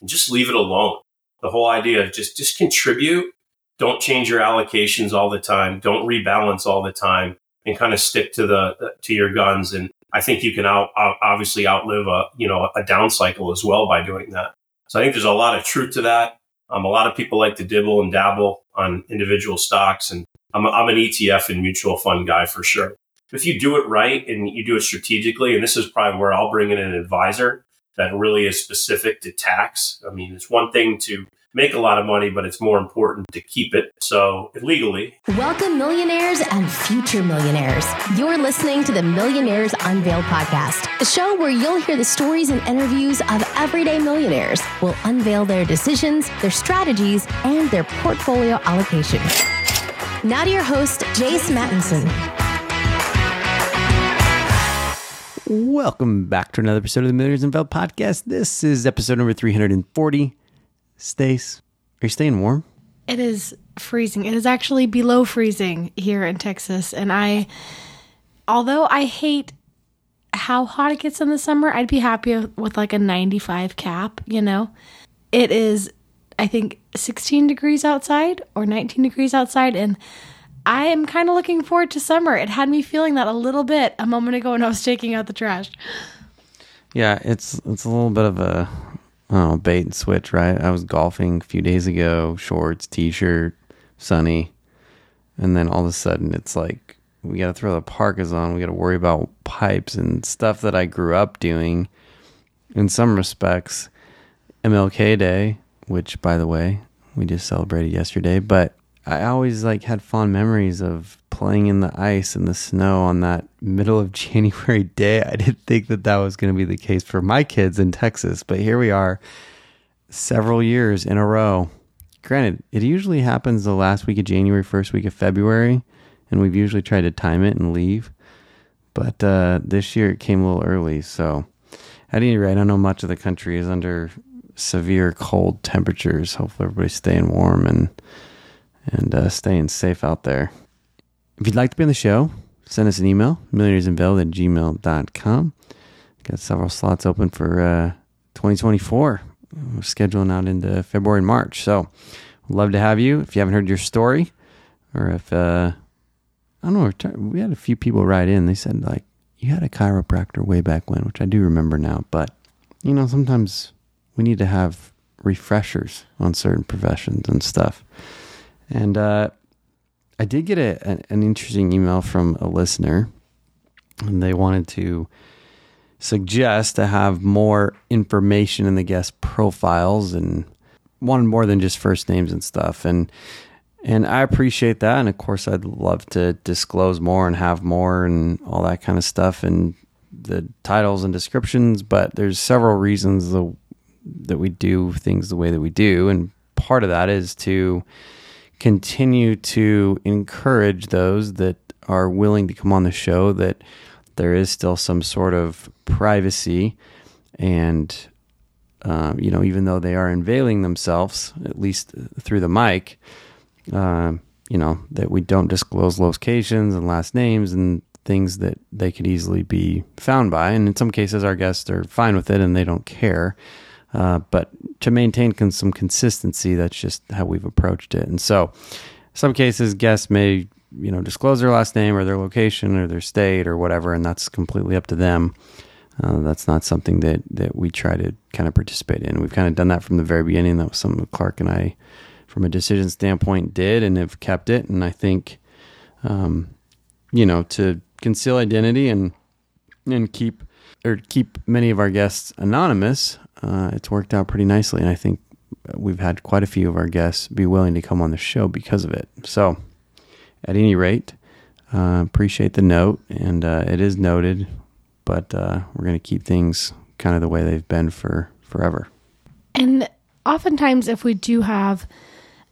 and just leave it alone. The whole idea of just just contribute. Don't change your allocations all the time. Don't rebalance all the time, and kind of stick to the to your guns. And I think you can out, obviously outlive a you know a down cycle as well by doing that. So I think there's a lot of truth to that. Um, a lot of people like to dibble and dabble on individual stocks, and I'm, I'm an ETF and mutual fund guy for sure. If you do it right and you do it strategically, and this is probably where I'll bring in an advisor that really is specific to tax. I mean, it's one thing to make a lot of money, but it's more important to keep it. So legally. Welcome, millionaires and future millionaires. You're listening to the Millionaires Unveiled podcast, a show where you'll hear the stories and interviews of everyday millionaires. We'll unveil their decisions, their strategies, and their portfolio allocation. Now to your host, Jace Mattinson. Welcome back to another episode of the Millionaires Unveiled podcast. This is episode number 340. Stace, are you staying warm? It is freezing. It is actually below freezing here in Texas. And I, although I hate how hot it gets in the summer, I'd be happy with like a 95 cap, you know? It is, I think, 16 degrees outside or 19 degrees outside. And I am kind of looking forward to summer. It had me feeling that a little bit a moment ago when I was taking out the trash. Yeah, it's it's a little bit of a bait and switch, right? I was golfing a few days ago, shorts, t-shirt, sunny, and then all of a sudden it's like we got to throw the parkas on. We got to worry about pipes and stuff that I grew up doing. In some respects, MLK Day, which by the way we just celebrated yesterday, but I always like had fond memories of playing in the ice and the snow on that middle of January day. I didn't think that that was going to be the case for my kids in Texas, but here we are several years in a row. Granted, it usually happens the last week of January, first week of February, and we've usually tried to time it and leave. But uh, this year it came a little early, so at any rate, I know much of the country is under severe cold temperatures. Hopefully, everybody's staying warm and and uh, staying safe out there. If you'd like to be on the show, send us an email, millionairesunveiled at gmail.com. Got several slots open for uh, 2024. We're scheduling out into February and March. So, love to have you. If you haven't heard your story, or if, uh, I don't know, we had a few people write in. They said, like, you had a chiropractor way back when, which I do remember now. But, you know, sometimes we need to have refreshers on certain professions and stuff. And uh, I did get a, an interesting email from a listener, and they wanted to suggest to have more information in the guest profiles and wanted more than just first names and stuff. And and I appreciate that. And of course, I'd love to disclose more and have more and all that kind of stuff and the titles and descriptions. But there's several reasons the, that we do things the way that we do, and part of that is to continue to encourage those that are willing to come on the show that there is still some sort of privacy and um, you know even though they are unveiling themselves at least through the mic uh, you know that we don't disclose locations and last names and things that they could easily be found by. And in some cases our guests are fine with it and they don't care uh, but to maintain con- some consistency, that's just how we've approached it. And so, some cases, guests may you know disclose their last name or their location or their state or whatever, and that's completely up to them. Uh, that's not something that that we try to kind of participate in. We've kind of done that from the very beginning. That was something Clark and I, from a decision standpoint, did and have kept it. And I think, um, you know, to conceal identity and and keep or keep many of our guests anonymous uh, it's worked out pretty nicely. And I think we've had quite a few of our guests be willing to come on the show because of it. So, at any rate, uh, appreciate the note, and uh, it is noted, but uh, we're going to keep things kind of the way they've been for forever. And oftentimes, if we do have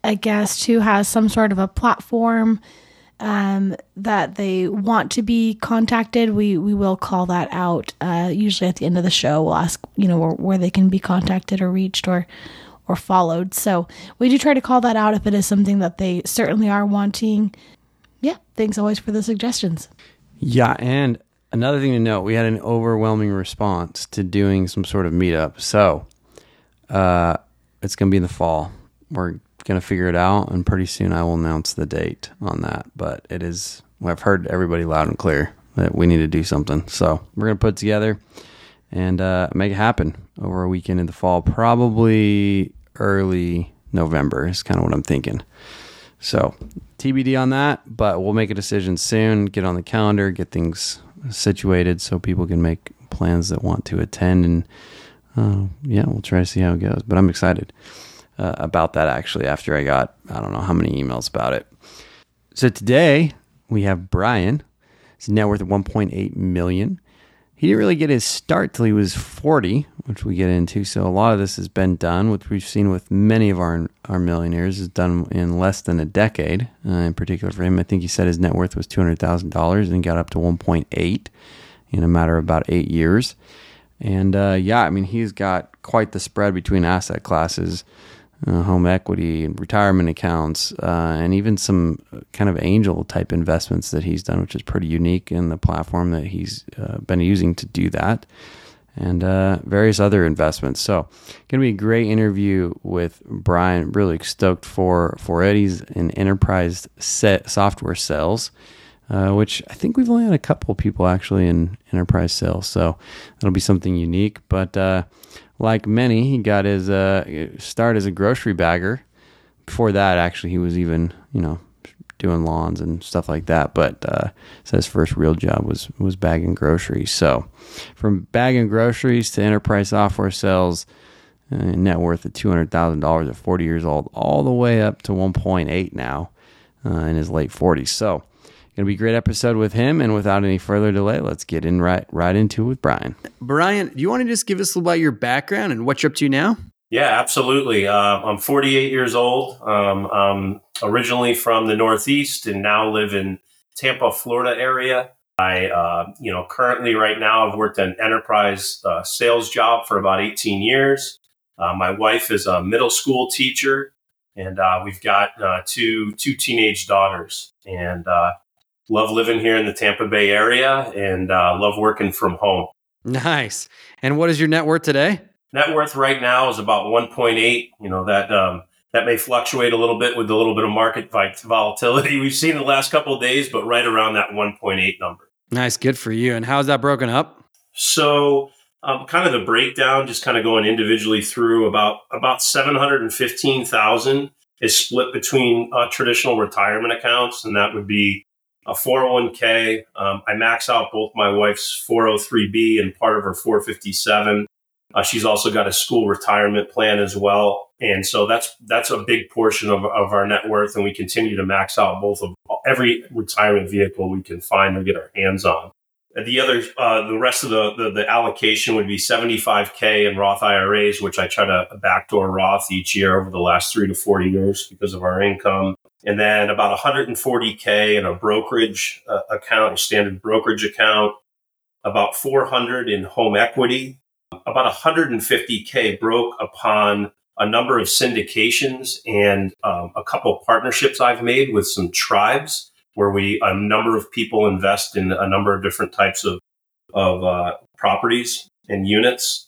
a guest who has some sort of a platform um, that they want to be contacted, we we will call that out. Uh, usually at the end of the show, we'll ask you know where, where they can be contacted or reached or or followed. So we do try to call that out if it is something that they certainly are wanting. Yeah, thanks always for the suggestions. Yeah, and another thing to note, we had an overwhelming response to doing some sort of meetup. So uh, it's going to be in the fall. We're going to figure it out, and pretty soon I will announce the date on that. But it is, I've heard everybody loud and clear that we need to do something. So we're going to put together and uh, make it happen over a weekend in the fall, probably early November is kind of what I'm thinking. So TBD on that, but we'll make a decision soon, get on the calendar, get things situated so people can make plans that want to attend. And uh, yeah, we'll try to see how it goes. But I'm excited uh, about that actually after I got, I don't know how many emails about it. So today we have Brian. His net worth of 1.8 million he didn't really get his start till he was 40, which we get into. So a lot of this has been done, which we've seen with many of our our millionaires, is done in less than a decade. Uh, in particular for him, I think he said his net worth was two hundred thousand dollars and got up to 1.8 in a matter of about eight years. And uh, yeah, I mean he's got quite the spread between asset classes uh, home equity and retirement accounts, uh, and even some kind of angel type investments that he's done, which is pretty unique in the platform that he's uh, been using to do that, and uh, various other investments. So, going to be a great interview with Brian. Really stoked for for Eddie's in enterprise set software sales. Uh, which I think we've only had a couple people actually in enterprise sales, so that'll be something unique. But uh, like many, he got his uh, start as a grocery bagger. Before that, actually, he was even you know doing lawns and stuff like that. But uh, so his first real job was was bagging groceries. So from bagging groceries to enterprise software sales, uh, net worth of two hundred thousand dollars at forty years old, all the way up to one point eight now uh, in his late forties. So Gonna be a great episode with him. And without any further delay, let's get in right right into it with Brian. Brian, do you want to just give us a little about your background and what you're up to now? Yeah, absolutely. Uh, I'm 48 years old. Um, I'm originally from the Northeast and now live in Tampa, Florida area. I, uh, you know, currently right now I've worked an enterprise uh, sales job for about 18 years. Uh, my wife is a middle school teacher, and uh, we've got uh, two two teenage daughters. And love living here in the Tampa Bay area and uh, love working from home. Nice. And what is your net worth today? Net worth right now is about 1.8. You know that um, that may fluctuate a little bit with a little bit of market volatility we've seen in the last couple of days, but right around that 1.8 number. Nice, good for you. And how's that broken up? So, um, kind of the breakdown, just kind of going individually through about about 715,000 is split between uh, traditional retirement accounts, and that would be a 401k. Um, I max out both my wife's 403b and part of her 457. Uh, she's also got a school retirement plan as well, and so that's that's a big portion of, of our net worth. And we continue to max out both of every retirement vehicle we can find or get our hands on. And the other, uh, the rest of the, the, the allocation would be 75k in Roth IRAs, which I try to backdoor Roth each year over the last three to four years because of our income and then about 140k in a brokerage uh, account, a standard brokerage account, about 400 in home equity, about 150k broke upon a number of syndications and um, a couple of partnerships I've made with some tribes where we a number of people invest in a number of different types of of uh, properties and units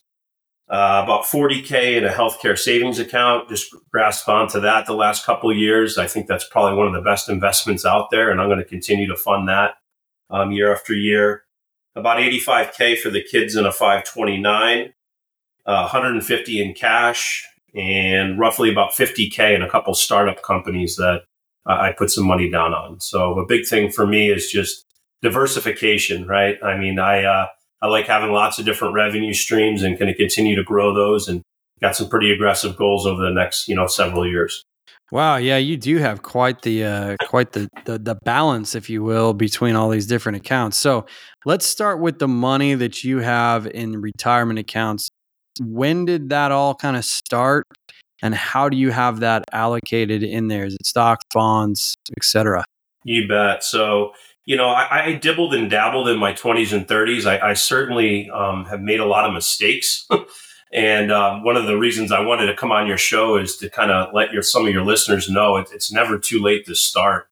uh, about 40k in a healthcare savings account. Just grasped onto that the last couple years. I think that's probably one of the best investments out there, and I'm going to continue to fund that um, year after year. About 85k for the kids in a 529, uh, 150 in cash, and roughly about 50k in a couple startup companies that uh, I put some money down on. So a big thing for me is just diversification, right? I mean, I uh, I like having lots of different revenue streams and going to continue to grow those and got some pretty aggressive goals over the next, you know, several years. Wow, yeah, you do have quite the uh, quite the, the the balance, if you will, between all these different accounts. So let's start with the money that you have in retirement accounts. When did that all kind of start, and how do you have that allocated in there? Is it stocks, bonds, etc.? You bet. So you know, I, I, dibbled and dabbled in my 20s and 30s. I, I certainly um, have made a lot of mistakes. and um, one of the reasons I wanted to come on your show is to kind of let your some of your listeners know it, it's never too late to start.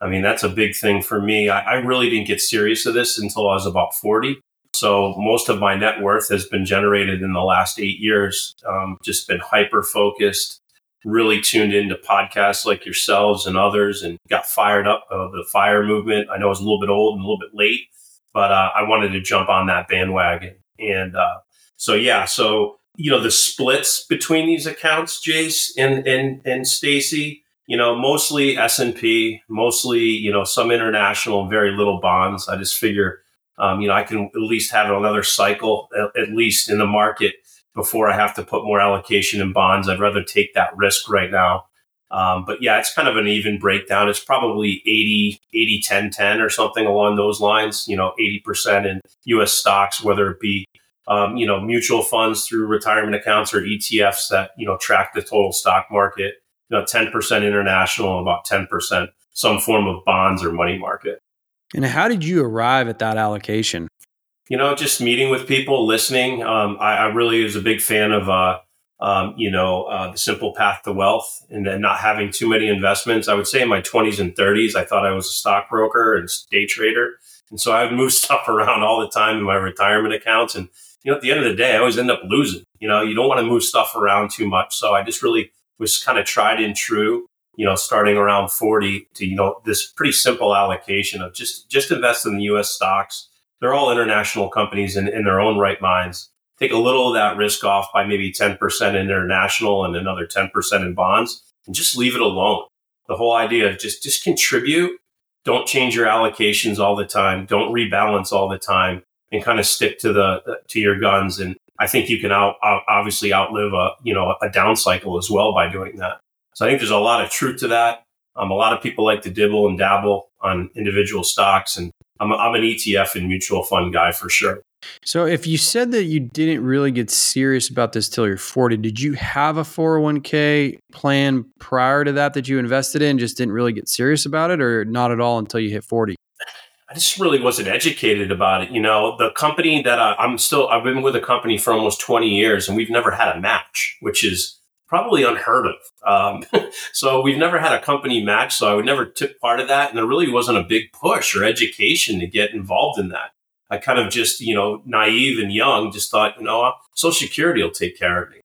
I mean, that's a big thing for me. I, I, really didn't get serious to this until I was about 40. So most of my net worth has been generated in the last eight years. Um, just been hyper focused, really tuned into podcasts like yourselves and others, and got fired up. of the fire movement. I know I was a little bit old and a little bit late, but uh, I wanted to jump on that bandwagon. And uh, so yeah, so you know the splits between these accounts, Jace and and and Stacy. You know, mostly S and P, mostly you know some international, very little bonds. I just figure um, you know, I can at least have another cycle, at, at least in the market, before I have to put more allocation in bonds. I'd rather take that risk right now. Um, but yeah, it's kind of an even breakdown. It's probably 80, 80, 10, 10 or something along those lines, you know, 80% in US stocks, whether it be, um, you know, mutual funds through retirement accounts or ETFs that, you know, track the total stock market, you know, 10% international and about 10% some form of bonds or money market. And how did you arrive at that allocation? You know, just meeting with people, listening. Um, I, I, really was a big fan of, uh, um, you know, uh, the simple path to wealth and then not having too many investments. I would say in my 20s and 30s, I thought I was a stockbroker and day trader. And so I would move stuff around all the time in my retirement accounts. And, you know, at the end of the day, I always end up losing. You know, you don't want to move stuff around too much. So I just really was kind of tried and true you know, starting around 40 to, you know, this pretty simple allocation of just, just invest in the US stocks. They're all international companies in, in their own right minds. Take a little of that risk off by maybe 10% in international and another 10% in bonds and just leave it alone. The whole idea of just, just contribute. Don't change your allocations all the time. Don't rebalance all the time and kind of stick to the, to your guns. And I think you can out, obviously outlive a, you know, a down cycle as well by doing that. So I think there's a lot of truth to that. Um, a lot of people like to dibble and dabble on individual stocks, and I'm, a, I'm an ETF and mutual fund guy for sure. So, if you said that you didn't really get serious about this till you're 40, did you have a 401k plan prior to that that you invested in, just didn't really get serious about it, or not at all until you hit 40? I just really wasn't educated about it. You know, the company that I, I'm still, I've been with the company for almost 20 years, and we've never had a match, which is probably unheard of. Um, so we've never had a company match, so I would never took part of that, and there really wasn't a big push or education to get involved in that. I kind of just, you know, naive and young, just thought, you know, Social Security will take care of me,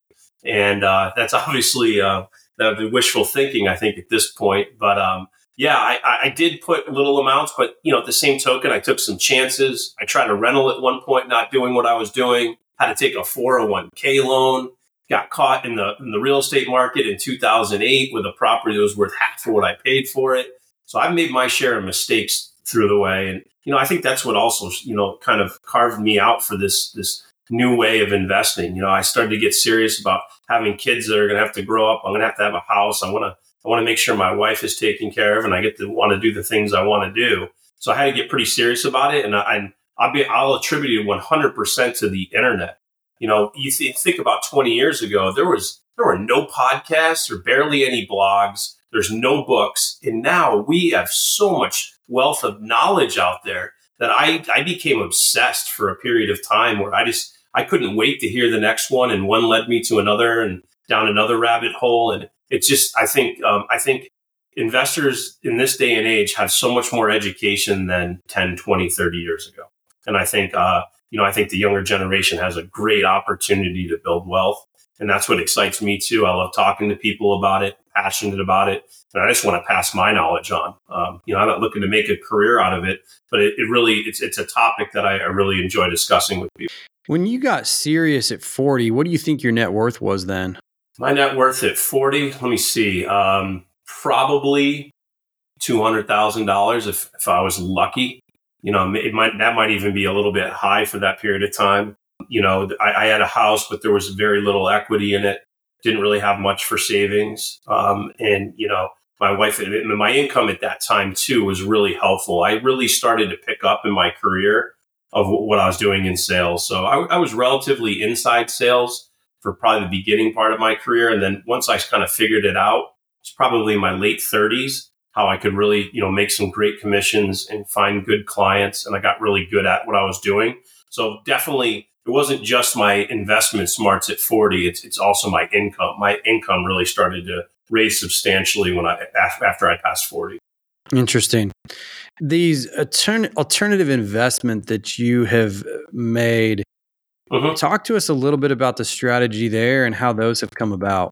and uh, that's obviously uh, the wishful thinking, I think, at this point. But um, yeah, I, I did put little amounts, but you know, at the same token, I took some chances. I tried a rental at one point, not doing what I was doing. Had to take a 401k loan got caught in the in the real estate market in 2008 with a property that was worth half of what I paid for it. So I've made my share of mistakes through the way, and you know I think that's what also you know kind of carved me out for this this new way of investing. You know I started to get serious about having kids that are going to have to grow up. I'm going to have to have a house. I want to I want to make sure my wife is taken care of, and I get to want to do the things I want to do. So I had to get pretty serious about it, and I, I'll be I'll attribute it 100% to the internet. You know, you th- think about 20 years ago, there was there were no podcasts or barely any blogs. There's no books, and now we have so much wealth of knowledge out there that I I became obsessed for a period of time where I just I couldn't wait to hear the next one, and one led me to another and down another rabbit hole, and it's just I think um, I think investors in this day and age have so much more education than 10 20 30 years ago. And i think uh, you know, I think the younger generation has a great opportunity to build wealth. And that's what excites me too. I love talking to people about it, passionate about it. And I just want to pass my knowledge on. Um, you know, I'm not looking to make a career out of it, but it, it really, it's, it's a topic that I, I really enjoy discussing with people. When you got serious at 40, what do you think your net worth was then? My net worth at 40, let me see, um, probably $200,000 if, if I was lucky you know, it might that might even be a little bit high for that period of time. You know, I, I had a house, but there was very little equity in it. Didn't really have much for savings, um, and you know, my wife, and my income at that time too was really helpful. I really started to pick up in my career of what I was doing in sales. So I, I was relatively inside sales for probably the beginning part of my career, and then once I kind of figured it out, it's probably my late 30s how I could really, you know, make some great commissions and find good clients. And I got really good at what I was doing. So definitely it wasn't just my investment smarts at 40. It's, it's also my income. My income really started to raise substantially when I, after I passed 40. Interesting. These altern- alternative investment that you have made, Mhm. talk to us a little bit about the strategy there and how those have come about.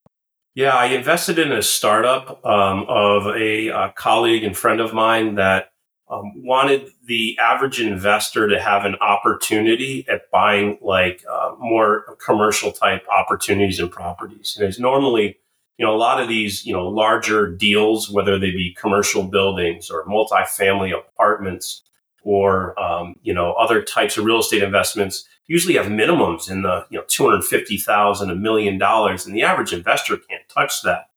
Yeah, I invested in a startup um, of a, uh colleague and friend of mine that um, wanted the average investor to have an opportunity at buying like uh, more commercial type opportunities and properties. And it's normally, you know, a lot of these, you know, larger deals, whether they be commercial buildings or multifamily apartments or, um, you know, other types of real estate investments usually have minimums in the, you know, 250,000, a million dollars. And the average investor can't touch that.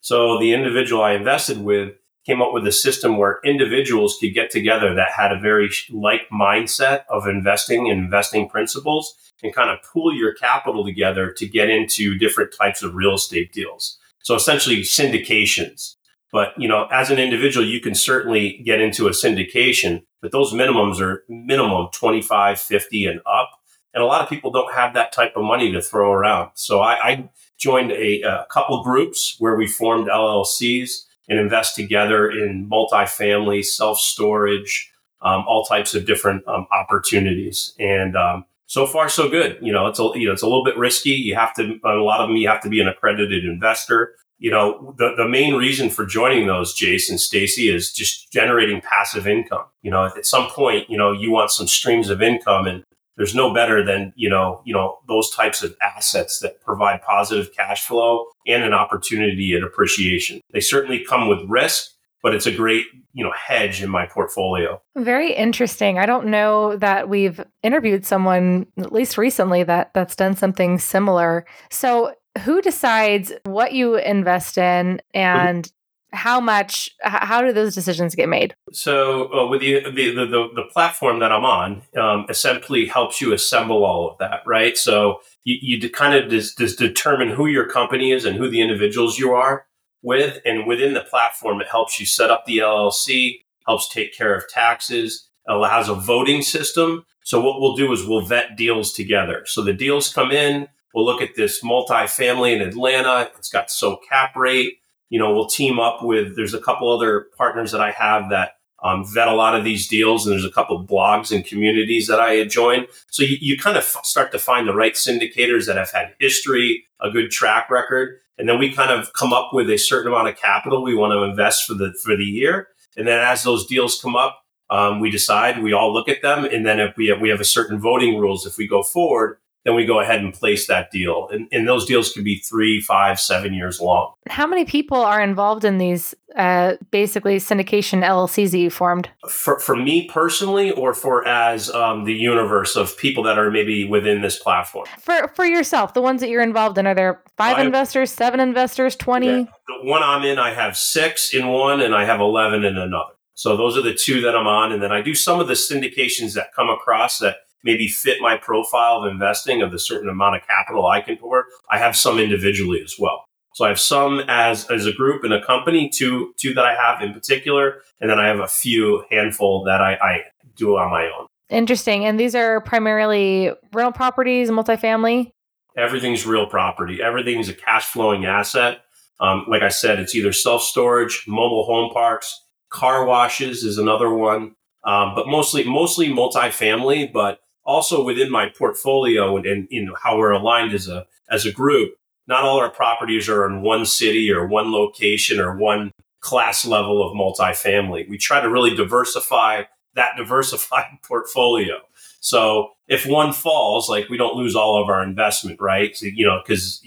So the individual I invested with came up with a system where individuals could get together that had a very like mindset of investing and investing principles and kind of pool your capital together to get into different types of real estate deals. So essentially syndications. But, you know, as an individual, you can certainly get into a syndication, but those minimums are minimum 25, 50 and up. And a lot of people don't have that type of money to throw around. So I, I joined a, a couple groups where we formed LLCs and invest together in multifamily, self storage, um, all types of different um, opportunities. And um, so far, so good. You know, it's a you know it's a little bit risky. You have to a lot of them you have to be an accredited investor. You know, the the main reason for joining those, Jason, Stacy, is just generating passive income. You know, at some point, you know, you want some streams of income, and there's no better than you know you know those types of assets that provide positive cash flow and an opportunity at appreciation. They certainly come with risk, but it's a great you know hedge in my portfolio. Very interesting. I don't know that we've interviewed someone at least recently that that's done something similar. So, who decides what you invest in and how much how do those decisions get made? So uh, with the, the the the platform that I'm on, um, essentially helps you assemble all of that, right? So you, you de- kind of just, determine who your company is and who the individuals you are with, and within the platform, it helps you set up the LLC, helps take care of taxes, allows a voting system. So what we'll do is we'll vet deals together. So the deals come in, we'll look at this multifamily in Atlanta. It's got so cap rate you know, we'll team up with, there's a couple other partners that I have that um, vet a lot of these deals. And there's a couple of blogs and communities that I joined. So you, you kind of f- start to find the right syndicators that have had history, a good track record. And then we kind of come up with a certain amount of capital we want to invest for the, for the year. And then as those deals come up, um, we decide, we all look at them. And then if we have, we have a certain voting rules, if we go forward, then we go ahead and place that deal. And, and those deals could be three, five, seven years long. How many people are involved in these uh, basically syndication LLCs that you formed? For, for me personally, or for as um, the universe of people that are maybe within this platform? For for yourself, the ones that you're involved in, are there five investors, seven investors, twenty? Yeah. The one I'm in, I have six in one and I have 11 in another. So those are the two that I'm on. And then I do some of the syndications that come across that maybe fit my profile of investing of the certain amount of capital I can pour. I have some individually as well. So I have some as as a group and a company, two two that I have in particular, and then I have a few handful that I, I do on my own. Interesting. And these are primarily rental properties, multifamily. Everything's real property. Everything's a cash flowing asset. Um, like I said, it's either self storage, mobile home parks, car washes is another one, um, but mostly mostly multifamily. But also within my portfolio and, and you know how we're aligned as a as a group. Not all our properties are in one city or one location or one class level of multifamily. We try to really diversify that diversified portfolio. So if one falls, like we don't lose all of our investment, right? So, you know, because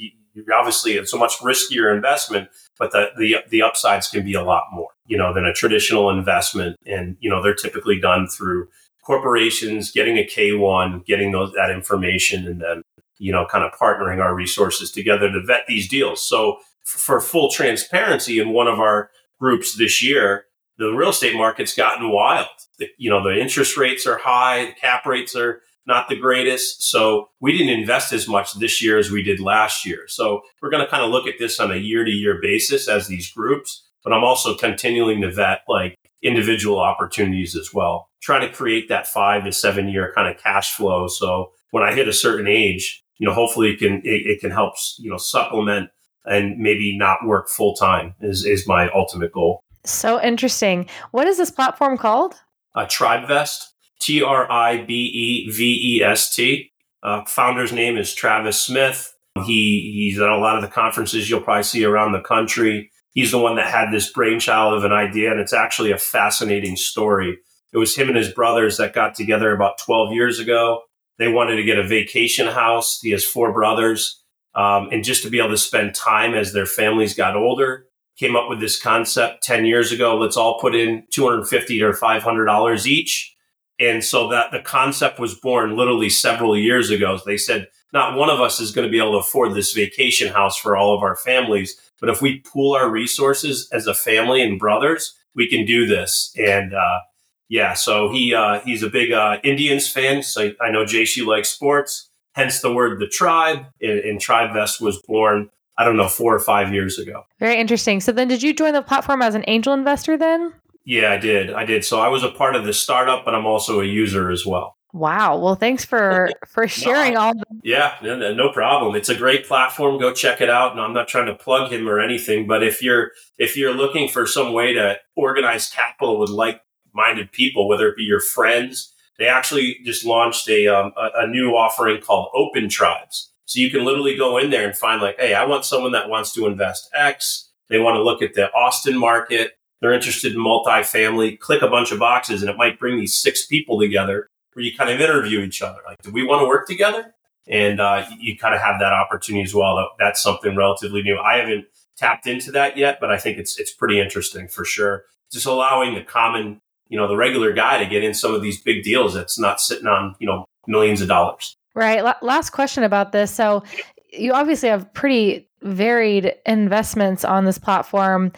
obviously it's a much riskier investment, but the, the the upsides can be a lot more, you know, than a traditional investment. And you know, they're typically done through corporations getting a K one, getting those that information, and then you know, kind of partnering our resources together to vet these deals. So for full transparency, in one of our groups this year, the real estate market's gotten wild. The, you know, the interest rates are high, the cap rates are not the greatest. So we didn't invest as much this year as we did last year. So we're going to kind of look at this on a year to year basis as these groups, but I'm also continuing to vet like individual opportunities as well, trying to create that five to seven year kind of cash flow. So when I hit a certain age, you know, hopefully it can, it, it can help, you know, supplement and maybe not work full time is, is my ultimate goal. So interesting. What is this platform called? Uh, TribeVest, T R I B E V E S T. Uh, founder's name is Travis Smith. He he's at a lot of the conferences you'll probably see around the country. He's the one that had this brainchild of an idea, and it's actually a fascinating story. It was him and his brothers that got together about 12 years ago. They wanted to get a vacation house. He has four brothers, um, and just to be able to spend time as their families got older. Came up with this concept 10 years ago. Let's all put in 250 or $500 each and so that the concept was born literally several years ago. They said, not one of us is going to be able to afford this vacation house for all of our families. But if we pool our resources as a family and brothers, we can do this. And uh, yeah, so he uh, he's a big uh, Indians fan. So I know JC likes sports, hence the word the tribe. And, and TribeVest was born, I don't know, four or five years ago. Very interesting. So then, did you join the platform as an angel investor then? Yeah, I did. I did. So I was a part of the startup, but I'm also a user as well. Wow. Well, thanks for for sharing no, all. The- yeah, no, no problem. It's a great platform. Go check it out. And I'm not trying to plug him or anything, but if you're if you're looking for some way to organize capital with like-minded people, whether it be your friends, they actually just launched a um, a, a new offering called Open Tribes. So you can literally go in there and find like, hey, I want someone that wants to invest X. They want to look at the Austin market they're interested in multifamily, click a bunch of boxes and it might bring these six people together where you kind of interview each other. Like, do we want to work together? And uh, you kind of have that opportunity as well. That's something relatively new. I haven't tapped into that yet, but I think it's it's pretty interesting for sure. Just allowing the common, you know, the regular guy to get in some of these big deals that's not sitting on, you know, millions of dollars. Right. last question about this. So you obviously have pretty varied investments on this platform.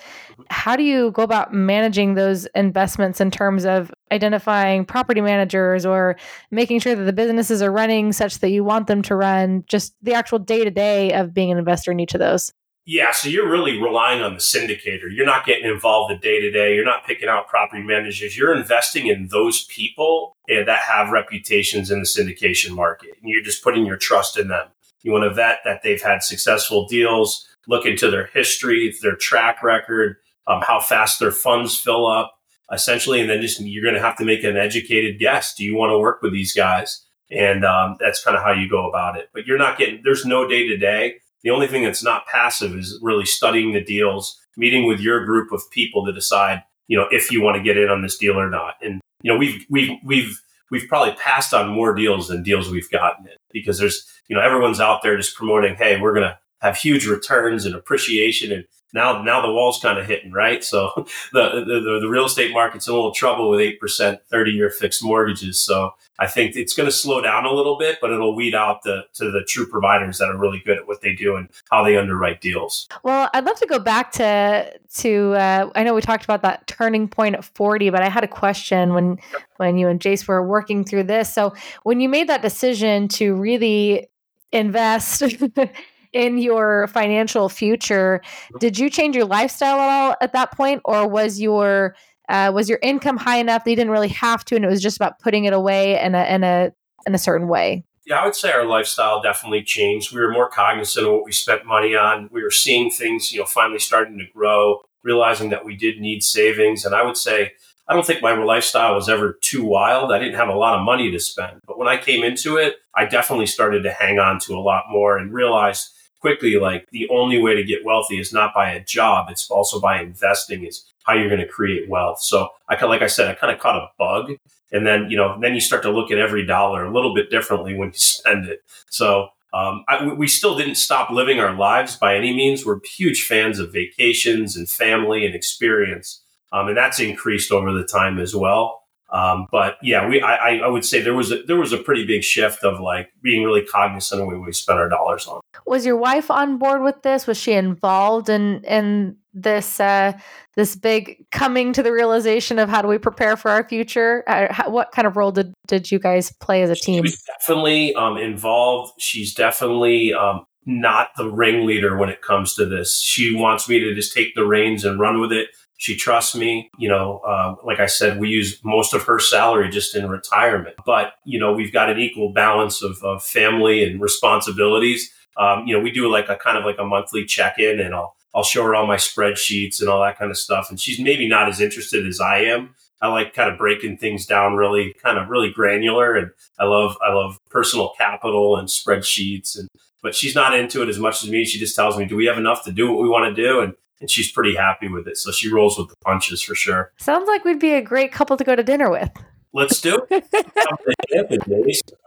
How do you go about managing those investments in terms of identifying property managers or making sure that the businesses are running such that you want them to run, just the actual day to day of being an investor in each of those? Yeah, so you're really relying on the syndicator. You're not getting involved the day to day. You're not picking out property managers. You're investing in those people eh, that have reputations in the syndication market. And you're just putting your trust in them. You want to vet that they've had successful deals, look into their history, their track record, um, how fast their funds fill up, essentially, and then just you're going to have to make an educated guess. Do you want to work with these guys? And um, that's kind of how you go about it. But you're not getting there's no day to day. The only thing that's not passive is really studying the deals, meeting with your group of people to decide, you know, if you want to get in on this deal or not. And you know, we've we've we've we've probably passed on more deals than deals we've gotten in because there's, you know, everyone's out there just promoting, hey, we're to have huge returns and appreciation. And now, now the wall's kind of hitting, right? So the, the, the real estate market's in a little trouble with 8%, 30 year fixed mortgages. So I think it's going to slow down a little bit, but it'll weed out the, to the true providers that are really good at what they do and how they underwrite deals. Well, I'd love to go back to, to, uh, I know we talked about that turning point at 40, but I had a question when, when you and Jace were working through this. So when you made that decision to really invest in your financial future. Did you change your lifestyle at all at that point, or was your uh, was your income high enough that you didn't really have to, and it was just about putting it away in a in a in a certain way? Yeah, I would say our lifestyle definitely changed. We were more cognizant of what we spent money on. We were seeing things, you know, finally starting to grow, realizing that we did need savings. And I would say, I don't think my lifestyle was ever too wild. I didn't have a lot of money to spend. But when I came into it, I definitely started to hang on to a lot more and realized quickly like the only way to get wealthy is not by a job it's also by investing is how you're going to create wealth. So i kind like i said i kind of caught a bug and then you know then you start to look at every dollar a little bit differently when you spend it. So um, I, we still didn't stop living our lives by any means. We're huge fans of vacations and family and experience um, and that's increased over the time as well. Um, but yeah, we I, I would say there was a, there was a pretty big shift of like being really cognizant of what we spent our dollars on. Was your wife on board with this? Was she involved in in this uh, this big coming to the realization of how do we prepare for our future? Uh, how, what kind of role did did you guys play as a team? She's definitely um, involved. She's definitely um, not the ringleader when it comes to this. She wants me to just take the reins and run with it. She trusts me. You know, uh, like I said, we use most of her salary just in retirement. But, you know, we've got an equal balance of, of family and responsibilities. Um, you know, we do like a kind of like a monthly check in and I'll, I'll show her all my spreadsheets and all that kind of stuff. And she's maybe not as interested as I am. I like kind of breaking things down really kind of really granular and I love I love personal capital and spreadsheets and but she's not into it as much as me. She just tells me, "Do we have enough to do what we want to do?" and and she's pretty happy with it. So she rolls with the punches for sure. Sounds like we'd be a great couple to go to dinner with. Let's do it.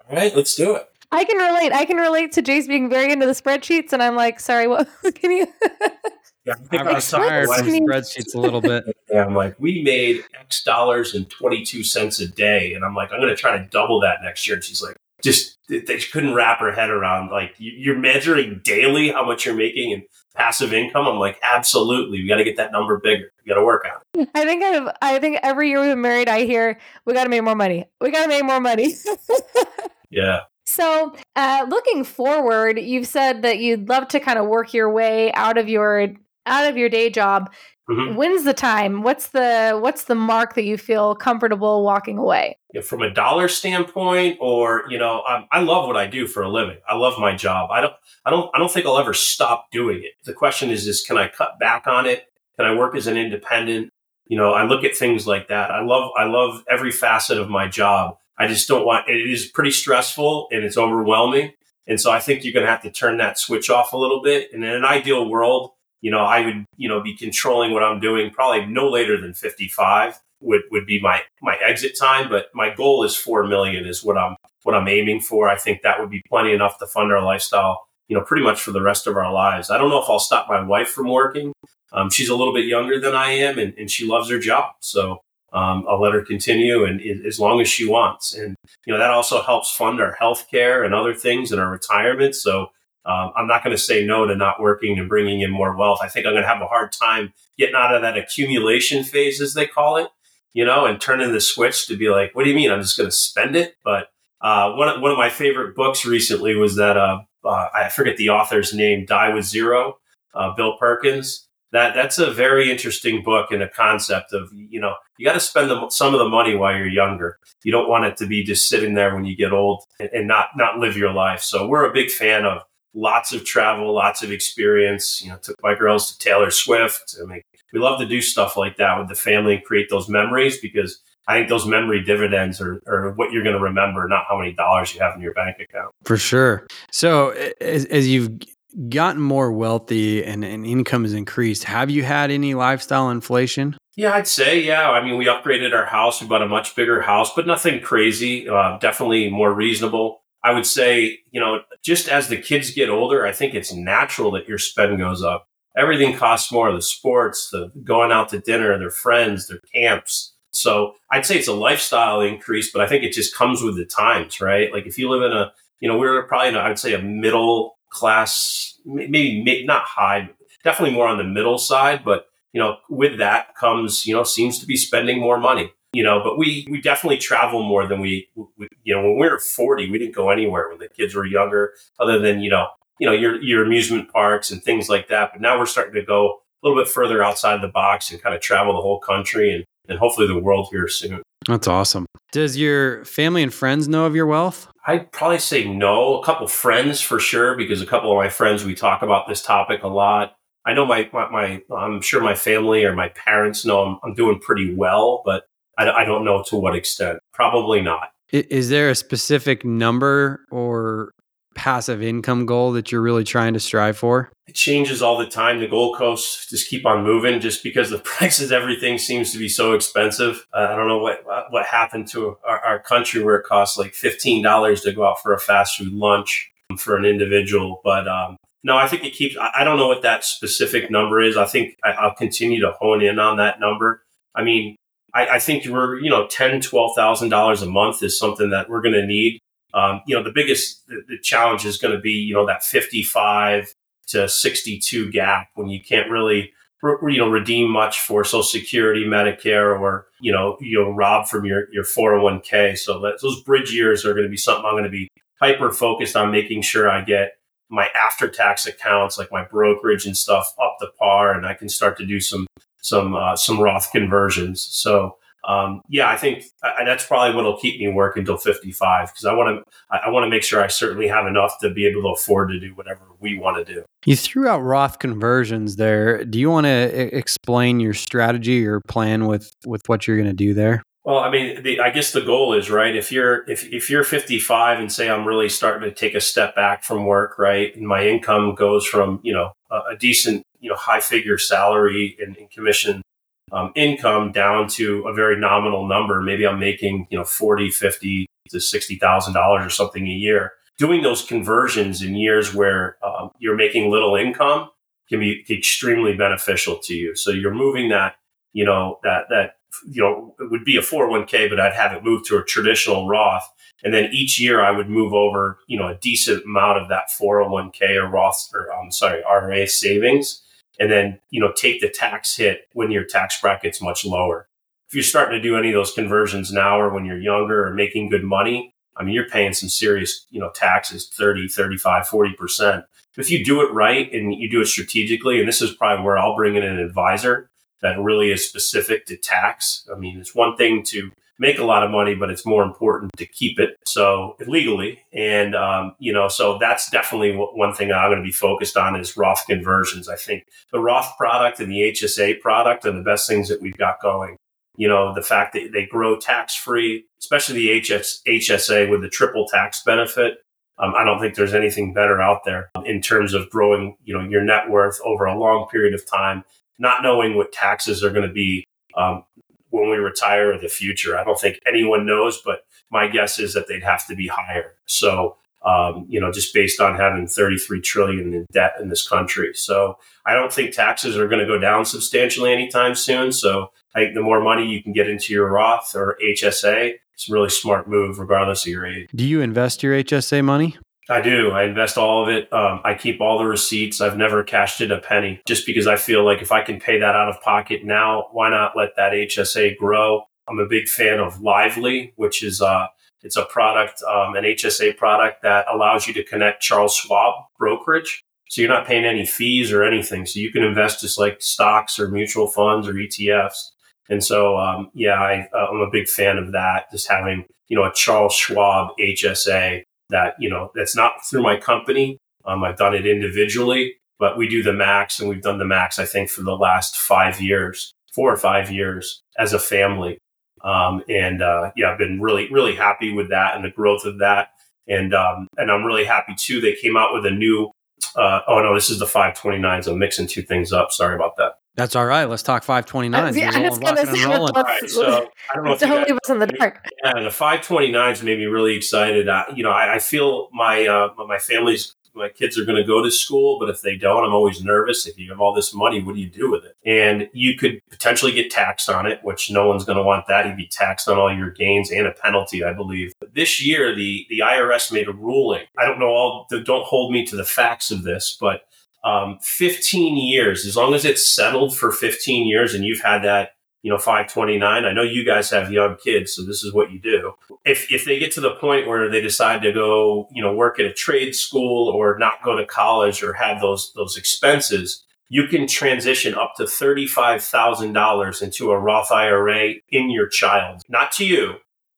All right, let's do it. I can relate. I can relate to Jace being very into the spreadsheets, and I'm like, sorry, what can you? yeah, I am retired from spreadsheets a little bit. Yeah, I'm like, we made X dollars and 22 cents a day. And I'm like, I'm going to try to double that next year. And she's like, just, they couldn't wrap her head around, like, you're measuring daily how much you're making and passive income. I'm like, absolutely. We got to get that number bigger. We got to work on it. I think I've, I think every year we've been married, I hear, we got to make more money. We got to make more money. yeah. So, uh, looking forward, you've said that you'd love to kind of work your way out of your out of your day job. Mm-hmm. When's the time? What's the what's the mark that you feel comfortable walking away? Yeah, from a dollar standpoint, or you know, um, I love what I do for a living. I love my job. I don't, I don't, I don't think I'll ever stop doing it. The question is, is can I cut back on it? Can I work as an independent? You know, I look at things like that. I love, I love every facet of my job. I just don't want. It is pretty stressful and it's overwhelming, and so I think you're going to have to turn that switch off a little bit. And in an ideal world you know, I would, you know, be controlling what I'm doing probably no later than 55 would, would be my, my exit time. But my goal is 4 million is what I'm, what I'm aiming for. I think that would be plenty enough to fund our lifestyle, you know, pretty much for the rest of our lives. I don't know if I'll stop my wife from working. Um, she's a little bit younger than I am and, and she loves her job. So, um, I'll let her continue and as long as she wants. And, you know, that also helps fund our health care and other things and our retirement. So, um, I'm not going to say no to not working and bringing in more wealth. I think I'm going to have a hard time getting out of that accumulation phase, as they call it, you know, and turning the switch to be like, what do you mean? I'm just going to spend it? But uh, one, of, one of my favorite books recently was that, uh, uh, I forget the author's name, Die with Zero, uh, Bill Perkins. That, that's a very interesting book and a concept of, you know, you got to spend the, some of the money while you're younger. You don't want it to be just sitting there when you get old and, and not, not live your life. So we're a big fan of lots of travel, lots of experience. You know, took my girls to Taylor Swift. I mean, we love to do stuff like that with the family and create those memories because I think those memory dividends are, are what you're going to remember, not how many dollars you have in your bank account. For sure. So as, as you've gotten more wealthy and, and income has increased, have you had any lifestyle inflation? Yeah, I'd say, yeah. I mean, we upgraded our house. We bought a much bigger house, but nothing crazy. Uh, definitely more reasonable. I would say, you know, just as the kids get older, I think it's natural that your spend goes up. Everything costs more the sports, the going out to dinner, their friends, their camps. So I'd say it's a lifestyle increase, but I think it just comes with the times, right? Like if you live in a, you know, we're probably in a, I'd say a middle class, maybe not high, definitely more on the middle side, but you know, with that comes, you know, seems to be spending more money you know but we we definitely travel more than we, we, you know when we were 40 we didn't go anywhere when the kids were younger other than you know you know your your amusement parks and things like that but now we're starting to go a little bit further outside the box and kind of travel the whole country and and hopefully the world here soon that's awesome does your family and friends know of your wealth i'd probably say no a couple friends for sure because a couple of my friends we talk about this topic a lot I know my, my, my, I'm sure my family or my parents know I'm, I'm doing pretty well, but I, I don't know to what extent. Probably not. Is there a specific number or passive income goal that you're really trying to strive for? It changes all the time. The goalposts just keep on moving just because the prices, everything seems to be so expensive. Uh, I don't know what what happened to our, our, country where it costs like $15 to go out for a fast food lunch for an individual. But um, no, I think it keeps, I, I don't know what that specific number is. I think I, I'll continue to hone in on that number. I mean, I, I think we're, you know, ten, twelve thousand dollars a month is something that we're going to need. Um, you know, the biggest the, the challenge is going to be, you know, that fifty-five to sixty-two gap when you can't really, you know, redeem much for Social Security, Medicare, or you know, you know, rob from your your 401k. So that, those bridge years are going to be something I'm going to be hyper focused on making sure I get my after tax accounts, like my brokerage and stuff, up to par, and I can start to do some some uh, some Roth conversions. So um, yeah, I think I, that's probably what'll keep me working until 55 because I want to I, I want to make sure I certainly have enough to be able to afford to do whatever we want to do. You threw out Roth conversions there. Do you want to explain your strategy or plan with with what you're going to do there? Well, I mean, the, I guess the goal is right. If you're if if you're 55 and say I'm really starting to take a step back from work, right, and my income goes from you know a, a decent you know high figure salary and, and commission um, income down to a very nominal number. Maybe I'm making, you know, 40, 50 to $60,000 or something a year. Doing those conversions in years where um, you're making little income can be extremely beneficial to you. So you're moving that, you know, that, that, you know, it would be a 401k, but I'd have it moved to a traditional Roth. And then each year I would move over, you know, a decent amount of that 401k or Roth or I'm sorry, IRA savings and then you know take the tax hit when your tax bracket's much lower. If you're starting to do any of those conversions now or when you're younger or making good money, I mean you're paying some serious, you know, taxes 30, 35, 40%. If you do it right and you do it strategically, and this is probably where I'll bring in an advisor that really is specific to tax. I mean, it's one thing to make a lot of money, but it's more important to keep it so legally. And um, you know, so that's definitely one thing I'm going to be focused on is Roth conversions. I think the Roth product and the HSA product are the best things that we've got going. You know, the fact that they grow tax free, especially the HS, HSA with the triple tax benefit. Um, I don't think there's anything better out there in terms of growing, you know, your net worth over a long period of time, not knowing what taxes are going to be um, when we retire or the future. I don't think anyone knows, but my guess is that they'd have to be higher. So, um, you know, just based on having 33 trillion in debt in this country. So I don't think taxes are going to go down substantially anytime soon. So I think the more money you can get into your Roth or HSA, it's a really smart move, regardless of your age. Do you invest your HSA money? I do. I invest all of it. Um, I keep all the receipts. I've never cashed in a penny just because I feel like if I can pay that out of pocket now, why not let that HSA grow? I'm a big fan of Lively, which is uh, it's a product, um, an HSA product that allows you to connect Charles Schwab brokerage. So you're not paying any fees or anything. So you can invest just like stocks or mutual funds or ETFs. And so, um, yeah, I, uh, I'm a big fan of that. Just having, you know, a Charles Schwab HSA that you know that's not through my company. Um, I've done it individually, but we do the max, and we've done the max. I think for the last five years, four or five years as a family. Um, and uh, yeah, I've been really really happy with that and the growth of that. And um, and I'm really happy too. They came out with a new. Uh, oh no, this is the 529s. I'm mixing two things up. Sorry about that. That's all right. Let's talk 529s. Uh, yeah, I was going to say, all right, so I don't know if totally was in the dark. Yeah, the 529s made me really excited. Uh, you know, I, I feel my uh, my family's my kids are going to go to school, but if they don't, I'm always nervous. If you have all this money, what do you do with it? And you could potentially get taxed on it, which no one's going to want that. You'd be taxed on all your gains and a penalty, I believe. But this year, the the IRS made a ruling. I don't know all. Don't hold me to the facts of this, but um, 15 years, as long as it's settled for 15 years and you've had that, you know, 529. I know you guys have young kids, so this is what you do. If, if they get to the point where they decide to go, you know, work at a trade school or not go to college or have those, those expenses, you can transition up to $35,000 into a Roth IRA in your child, not to you.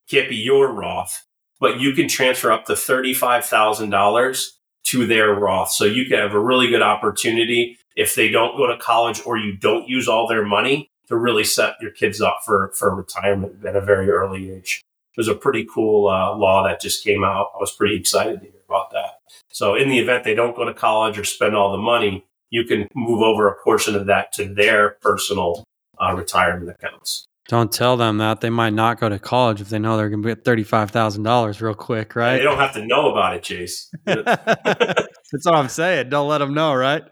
Can't be your Roth, but you can transfer up to $35,000 to their Roth. So you can have a really good opportunity if they don't go to college or you don't use all their money to really set your kids up for, for retirement at a very early age. There's a pretty cool uh, law that just came out. I was pretty excited to hear about that. So in the event they don't go to college or spend all the money, you can move over a portion of that to their personal uh, retirement accounts. Don't tell them that they might not go to college if they know they're going to get thirty-five thousand dollars real quick, right? They don't have to know about it, Jace. that's what I'm saying. Don't let them know, right?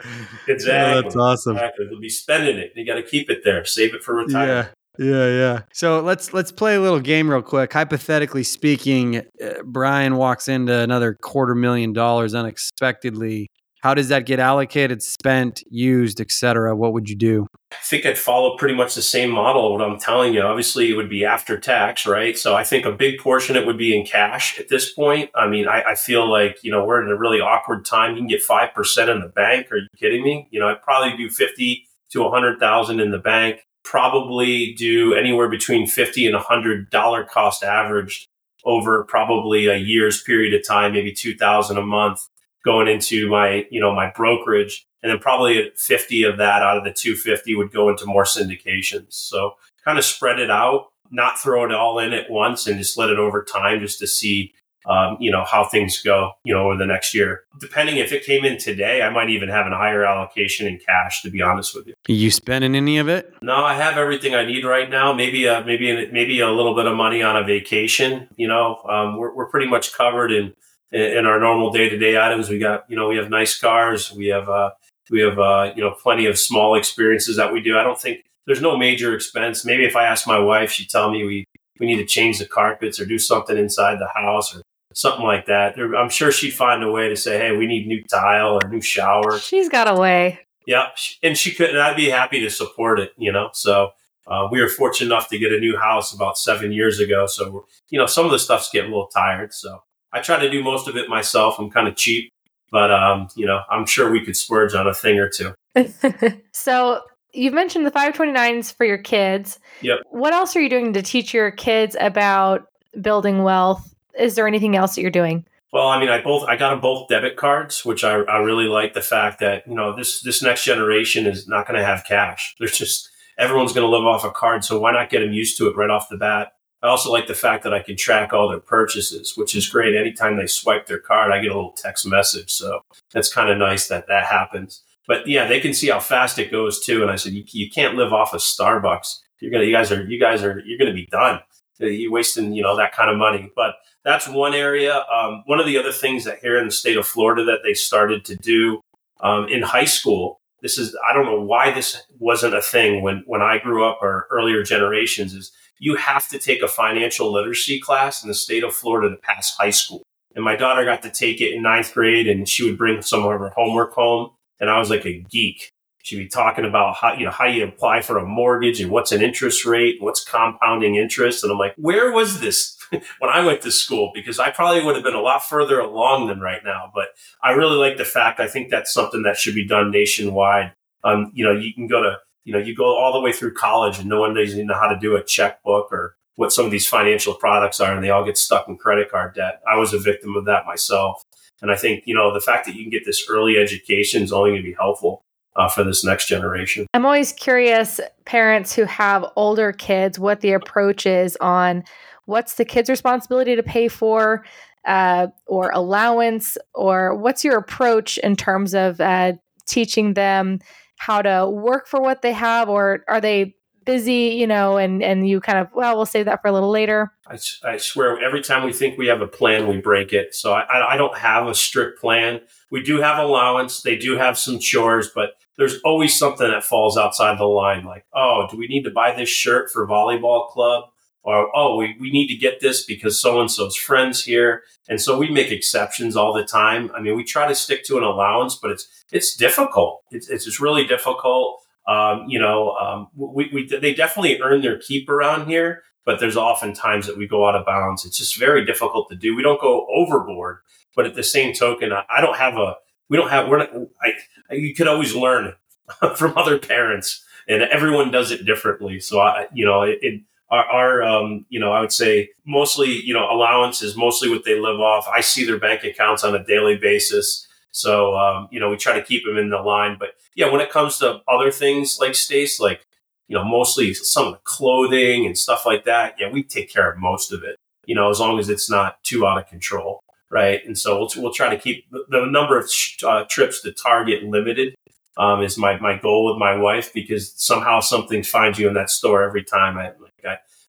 Exactly. Oh, that's awesome. Exactly. They'll be spending it. You got to keep it there. Save it for retirement. Yeah. Yeah, yeah. So let's let's play a little game real quick. Hypothetically speaking, uh, Brian walks into another quarter million dollars unexpectedly how does that get allocated, spent, used, etc.? What would you do? I think I'd follow pretty much the same model. What I'm telling you, obviously, it would be after tax, right? So I think a big portion it would be in cash at this point. I mean, I, I feel like you know we're in a really awkward time. You can get five percent in the bank. Are you kidding me? You know, I'd probably do fifty to a hundred thousand in the bank probably do anywhere between 50 and $100 cost averaged over probably a year's period of time, maybe 2000 a month going into my, you know, my brokerage. And then probably 50 of that out of the 250 would go into more syndications. So kind of spread it out, not throw it all in at once and just let it over time just to see um, you know how things go you know over the next year depending if it came in today i might even have a higher allocation in cash to be honest with you Are you spending any of it no i have everything i need right now maybe a, maybe maybe a little bit of money on a vacation you know um, we're, we're pretty much covered in in our normal day-to-day items we got you know we have nice cars we have uh we have uh you know plenty of small experiences that we do i don't think there's no major expense maybe if i ask my wife she'd tell me we we need to change the carpets or do something inside the house or something like that. I'm sure she'd find a way to say, "Hey, we need new tile or new shower." She's got a way. Yeah, and she could, and I'd be happy to support it. You know, so uh, we were fortunate enough to get a new house about seven years ago. So you know, some of the stuff's getting a little tired. So I try to do most of it myself. I'm kind of cheap, but um, you know, I'm sure we could splurge on a thing or two. so You've mentioned the 529s for your kids. Yep. What else are you doing to teach your kids about building wealth is there anything else that you're doing? Well, I mean, I both I got them both debit cards, which I, I really like the fact that you know this this next generation is not going to have cash. There's just everyone's going to live off a card, so why not get them used to it right off the bat? I also like the fact that I can track all their purchases, which is great. Anytime they swipe their card, I get a little text message, so that's kind of nice that that happens. But yeah, they can see how fast it goes too. And I said, you, you can't live off of Starbucks. You're gonna, you guys are, you guys are, you're gonna be done. You're wasting, you know, that kind of money. But that's one area. Um, one of the other things that here in the state of Florida that they started to do um, in high school. This is I don't know why this wasn't a thing when when I grew up or earlier generations. Is you have to take a financial literacy class in the state of Florida to pass high school. And my daughter got to take it in ninth grade, and she would bring some of her homework home, and I was like a geek. She'd be talking about how you know how you apply for a mortgage and what's an interest rate, what's compounding interest, and I'm like, where was this when I went to school? Because I probably would have been a lot further along than right now. But I really like the fact. I think that's something that should be done nationwide. Um, you know, you can go to you know you go all the way through college and no one doesn't know how to do a checkbook or what some of these financial products are, and they all get stuck in credit card debt. I was a victim of that myself. And I think, you know, the fact that you can get this early education is only going to be helpful uh, for this next generation. I'm always curious, parents who have older kids, what the approach is on what's the kid's responsibility to pay for uh, or allowance, or what's your approach in terms of uh, teaching them how to work for what they have, or are they busy, you know, and and you kind of well, we'll save that for a little later. I, I swear, every time we think we have a plan, we break it. So I, I don't have a strict plan. We do have allowance. They do have some chores, but there's always something that falls outside the line. Like, oh, do we need to buy this shirt for volleyball club? Or, oh, we, we need to get this because so and so's friends here. And so we make exceptions all the time. I mean, we try to stick to an allowance, but it's it's difficult. It's, it's just really difficult. Um, you know, um, we, we, they definitely earn their keep around here, but there's often times that we go out of bounds. It's just very difficult to do. We don't go overboard, but at the same token, I, I don't have a, we don't have, we're not, I, you could always learn from other parents and everyone does it differently. So I, you know, it, it our, um, you know, I would say mostly, you know, allowance is mostly what they live off. I see their bank accounts on a daily basis. So, um, you know, we try to keep them in the line. But yeah, when it comes to other things like Stace, like, you know, mostly some of the clothing and stuff like that, yeah, we take care of most of it, you know, as long as it's not too out of control. Right. And so we'll, we'll try to keep the, the number of uh, trips to Target limited um, is my, my goal with my wife because somehow something finds you in that store every time. I,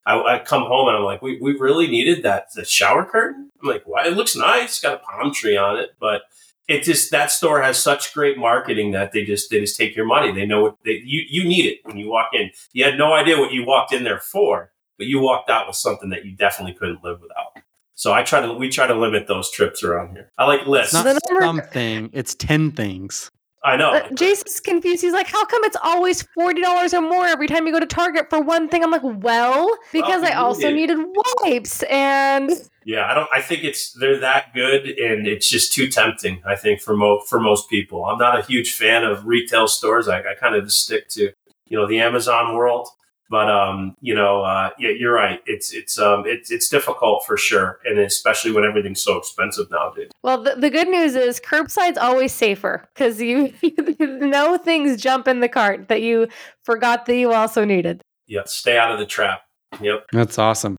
I, I, I come home and I'm like, we, we really needed that the shower curtain. I'm like, why? It looks nice. It's got a palm tree on it, but it just that store has such great marketing that they just they just take your money. They know what they, you you need it when you walk in. You had no idea what you walked in there for, but you walked out with something that you definitely couldn't live without. So I try to we try to limit those trips around here. I like lists. It's not something; it's ten things. I know. Uh, Jason's confused. He's like, "How come it's always forty dollars or more every time you go to Target for one thing?" I'm like, "Well, because well, I also it. needed wipes and." Yeah, I don't. I think it's they're that good, and it's just too tempting. I think for most for most people, I'm not a huge fan of retail stores. I, I kind of stick to you know the Amazon world. But um, you know, uh, yeah, you're right. It's it's um, it's it's difficult for sure, and especially when everything's so expensive nowadays. Well, the, the good news is curbside's always safer because you, you know things jump in the cart that you forgot that you also needed. Yeah, stay out of the trap. Yep. That's awesome.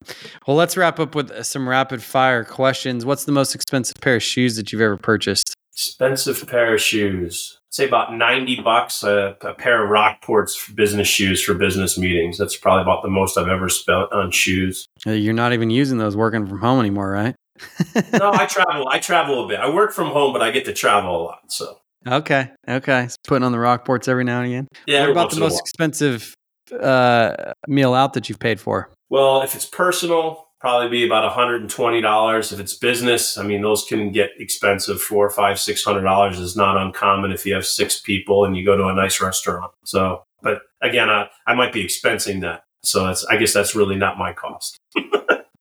Well, let's wrap up with some rapid fire questions. What's the most expensive pair of shoes that you've ever purchased? Expensive pair of shoes say about 90 bucks a, a, pair of Rockports for business shoes for business meetings. That's probably about the most I've ever spent on shoes. You're not even using those working from home anymore, right? no, I travel. I travel a bit. I work from home, but I get to travel a lot. So okay, okay, so putting on the Rockports every now and again. Yeah. What about the most expensive uh, meal out that you've paid for? Well, if it's personal, probably be about $120 if it's business i mean those can get expensive. Four five six hundred dollars is not uncommon if you have six people and you go to a nice restaurant. So but again i, I might be expensing that. So that's i guess that's really not my cost.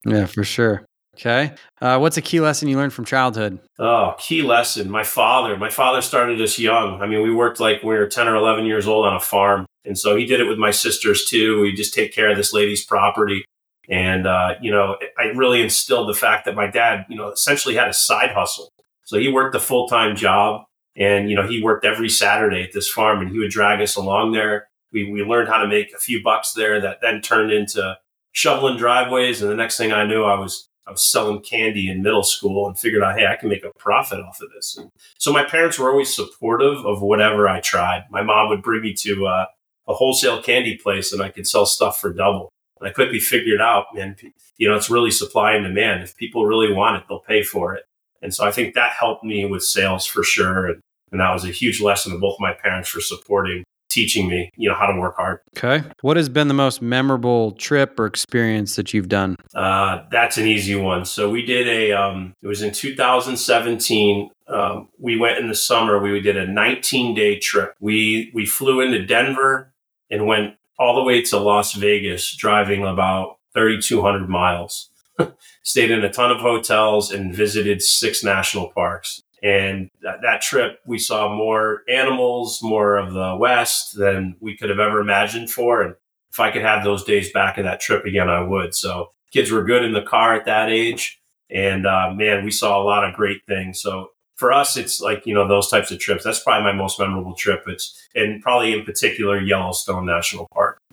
Yeah for sure. Okay. Uh, what's a key lesson you learned from childhood? Oh key lesson. My father my father started us young. I mean we worked like we were 10 or 11 years old on a farm. And so he did it with my sisters too. We just take care of this lady's property and, uh, you know, I really instilled the fact that my dad, you know, essentially had a side hustle. So he worked a full time job and, you know, he worked every Saturday at this farm and he would drag us along there. We, we learned how to make a few bucks there that then turned into shoveling driveways. And the next thing I knew, I was, I was selling candy in middle school and figured out, hey, I can make a profit off of this. And so my parents were always supportive of whatever I tried. My mom would bring me to uh, a wholesale candy place and I could sell stuff for double. And I quickly figured out, man, you know, it's really supply and demand. If people really want it, they'll pay for it. And so I think that helped me with sales for sure. And, and that was a huge lesson to both my parents for supporting, teaching me, you know, how to work hard. Okay. What has been the most memorable trip or experience that you've done? Uh, that's an easy one. So we did a, um, it was in 2017. Um, we went in the summer. We did a 19 day trip. We, we flew into Denver and went all the way to Las Vegas, driving about 3,200 miles. Stayed in a ton of hotels and visited six national parks. And that, that, trip, we saw more animals, more of the West than we could have ever imagined for. And if I could have those days back in that trip again, I would. So kids were good in the car at that age. And uh, man, we saw a lot of great things. So for us, it's like, you know, those types of trips. That's probably my most memorable trip. It's, and probably in particular, Yellowstone National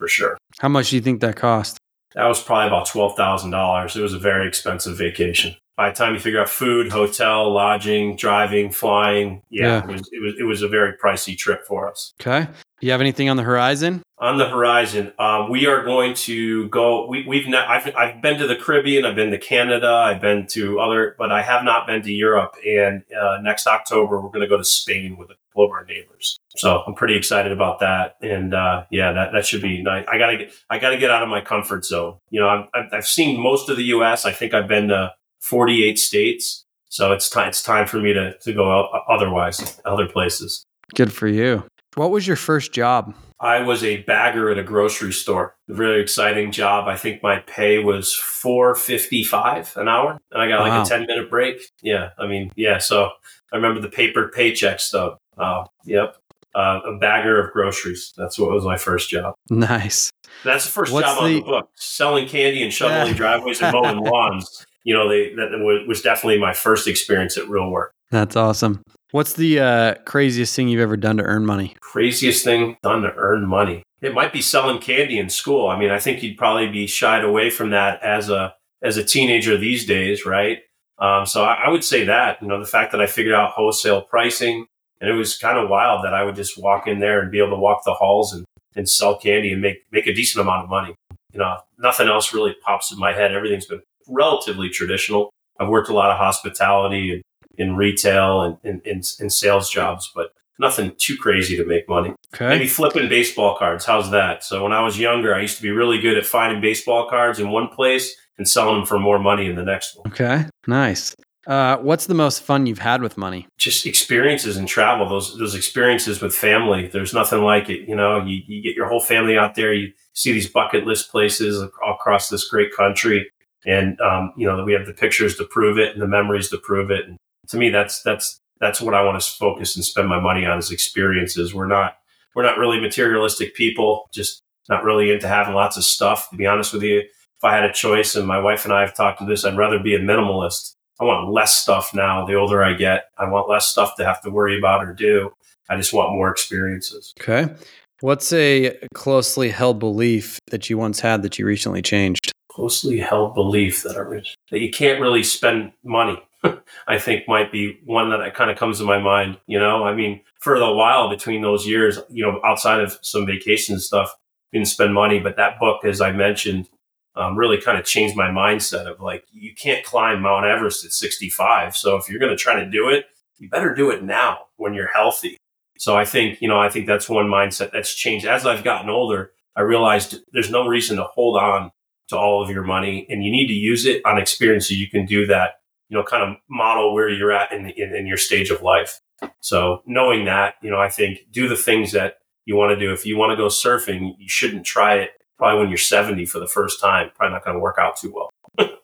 for sure. How much do you think that cost? That was probably about $12,000. It was a very expensive vacation. By the time you figure out food, hotel, lodging, driving, flying, yeah, yeah. It, was, it was it was a very pricey trip for us. Okay. Do you have anything on the horizon? On the horizon, um, we are going to go. We, we've not, I've, I've been to the Caribbean. I've been to Canada. I've been to other, but I have not been to Europe. And uh, next October, we're going to go to Spain with a of our neighbors. So I'm pretty excited about that. And uh, yeah, that, that should be nice. I gotta get I gotta get out of my comfort zone. You know, I've, I've seen most of the U.S. I think I've been to 48 states. So it's time it's time for me to to go otherwise other places. Good for you. What was your first job? I was a bagger at a grocery store. A really exciting job. I think my pay was four fifty five an hour, and I got like a ten minute break. Yeah, I mean, yeah. So I remember the paper paycheck stuff. Uh, yep, uh, a bagger of groceries. That's what was my first job. Nice. That's the first What's job the... on the book. Selling candy and shoveling driveways and mowing lawns. You know, they, that was definitely my first experience at real work. That's awesome. What's the uh, craziest thing you've ever done to earn money? Craziest thing done to earn money. It might be selling candy in school. I mean, I think you'd probably be shied away from that as a as a teenager these days, right? Um, so I, I, would say that you know the fact that I figured out wholesale pricing, and it was kind of wild that I would just walk in there and be able to walk the halls and, and sell candy and make make a decent amount of money. You know, nothing else really pops in my head. Everything's been relatively traditional. I've worked a lot of hospitality and in retail and in, in, in, sales jobs, but nothing too crazy to make money. Okay. Maybe flipping baseball cards. How's that? So when I was younger, I used to be really good at finding baseball cards in one place and selling them for more money in the next one. Okay. Nice. Uh, what's the most fun you've had with money? Just experiences and travel. Those those experiences with family. There's nothing like it. You know, you, you get your whole family out there. You see these bucket list places all across this great country, and um, you know we have the pictures to prove it and the memories to prove it. And to me, that's that's that's what I want to focus and spend my money on is experiences. We're not we're not really materialistic people. Just not really into having lots of stuff. To be honest with you, if I had a choice, and my wife and I have talked to this, I'd rather be a minimalist. I want less stuff now. The older I get, I want less stuff to have to worry about or do. I just want more experiences. Okay. What's a closely held belief that you once had that you recently changed? Closely held belief that I that you can't really spend money. I think might be one that kind of comes to my mind. You know, I mean, for a while between those years, you know, outside of some vacation stuff, didn't spend money. But that book, as I mentioned, um, really kind of changed my mindset of like, you can't climb Mount Everest at 65. So if you're going to try to do it, you better do it now when you're healthy. So I think, you know, I think that's one mindset that's changed. As I've gotten older, I realized there's no reason to hold on to all of your money and you need to use it on experience so you can do that, you know, kind of model where you're at in, in, in your stage of life. So knowing that, you know, I think do the things that you want to do. If you want to go surfing, you shouldn't try it probably when you're 70 for the first time. Probably not going to work out too well.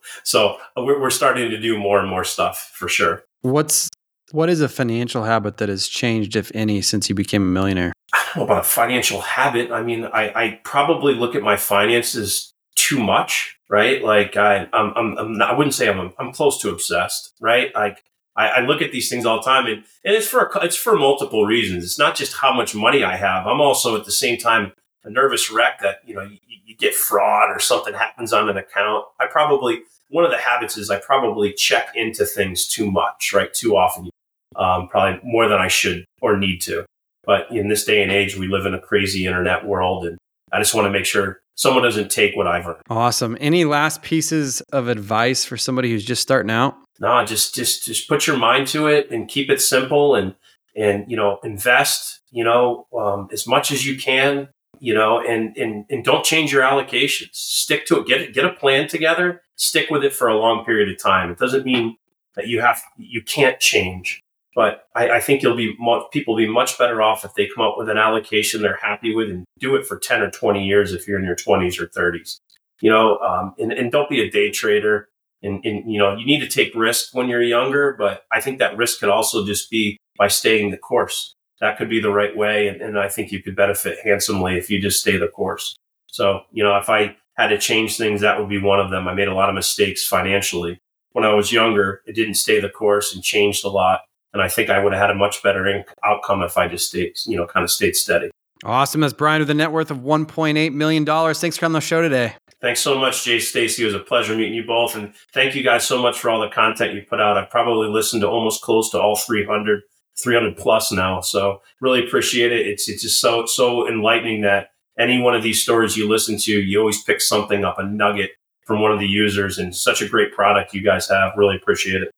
so uh, we're, we're starting to do more and more stuff for sure. What's what is a financial habit that has changed, if any, since you became a millionaire? I don't know about a financial habit. I mean, I, I probably look at my finances too much, right? Like I, I'm, I'm, I'm not, I wouldn't say I'm, I'm close to obsessed, right? Like I, I, look at these things all the time, and, and it's for it's for multiple reasons. It's not just how much money I have. I'm also at the same time a nervous wreck that you know you, get fraud or something happens on an account. I probably one of the habits is I probably check into things too much, right? Too often, um, probably more than I should or need to. But in this day and age, we live in a crazy internet world, and I just want to make sure someone doesn't take what I've earned. Awesome. Any last pieces of advice for somebody who's just starting out? no, just just just put your mind to it and keep it simple and and you know invest you know um, as much as you can you know and and and don't change your allocations. Stick to it. Get. Get a plan together. Stick with it for a long period of time. It doesn't mean that you have you can't change. But I, I think you'll be people will be much better off if they come up with an allocation they're happy with and do it for ten or twenty years if you're in your twenties or thirties. You know, um, and, and don't be a day trader and, and you know you need to take risks when you're younger but i think that risk could also just be by staying the course that could be the right way and, and i think you could benefit handsomely if you just stay the course so you know if i had to change things that would be one of them i made a lot of mistakes financially when i was younger it didn't stay the course and changed a lot and i think i would have had a much better in- outcome if i just stayed you know kind of stayed steady awesome that's brian with a net worth of 1.8 million dollars thanks for coming on the show today Thanks so much, Jace Stacy. It was a pleasure meeting you both. And thank you guys so much for all the content you put out. I've probably listened to almost close to all 300, 300 plus now. So really appreciate it. It's, it's just so, so enlightening that any one of these stories you listen to, you always pick something up, a nugget from one of the users and such a great product you guys have. Really appreciate it.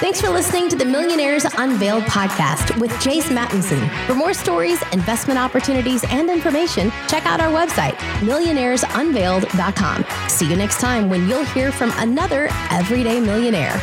Thanks for listening to the Millionaires Unveiled podcast with Jace Mattinson. For more stories, investment opportunities, and information, check out our website, millionairesunveiled.com. See you next time when you'll hear from another everyday millionaire.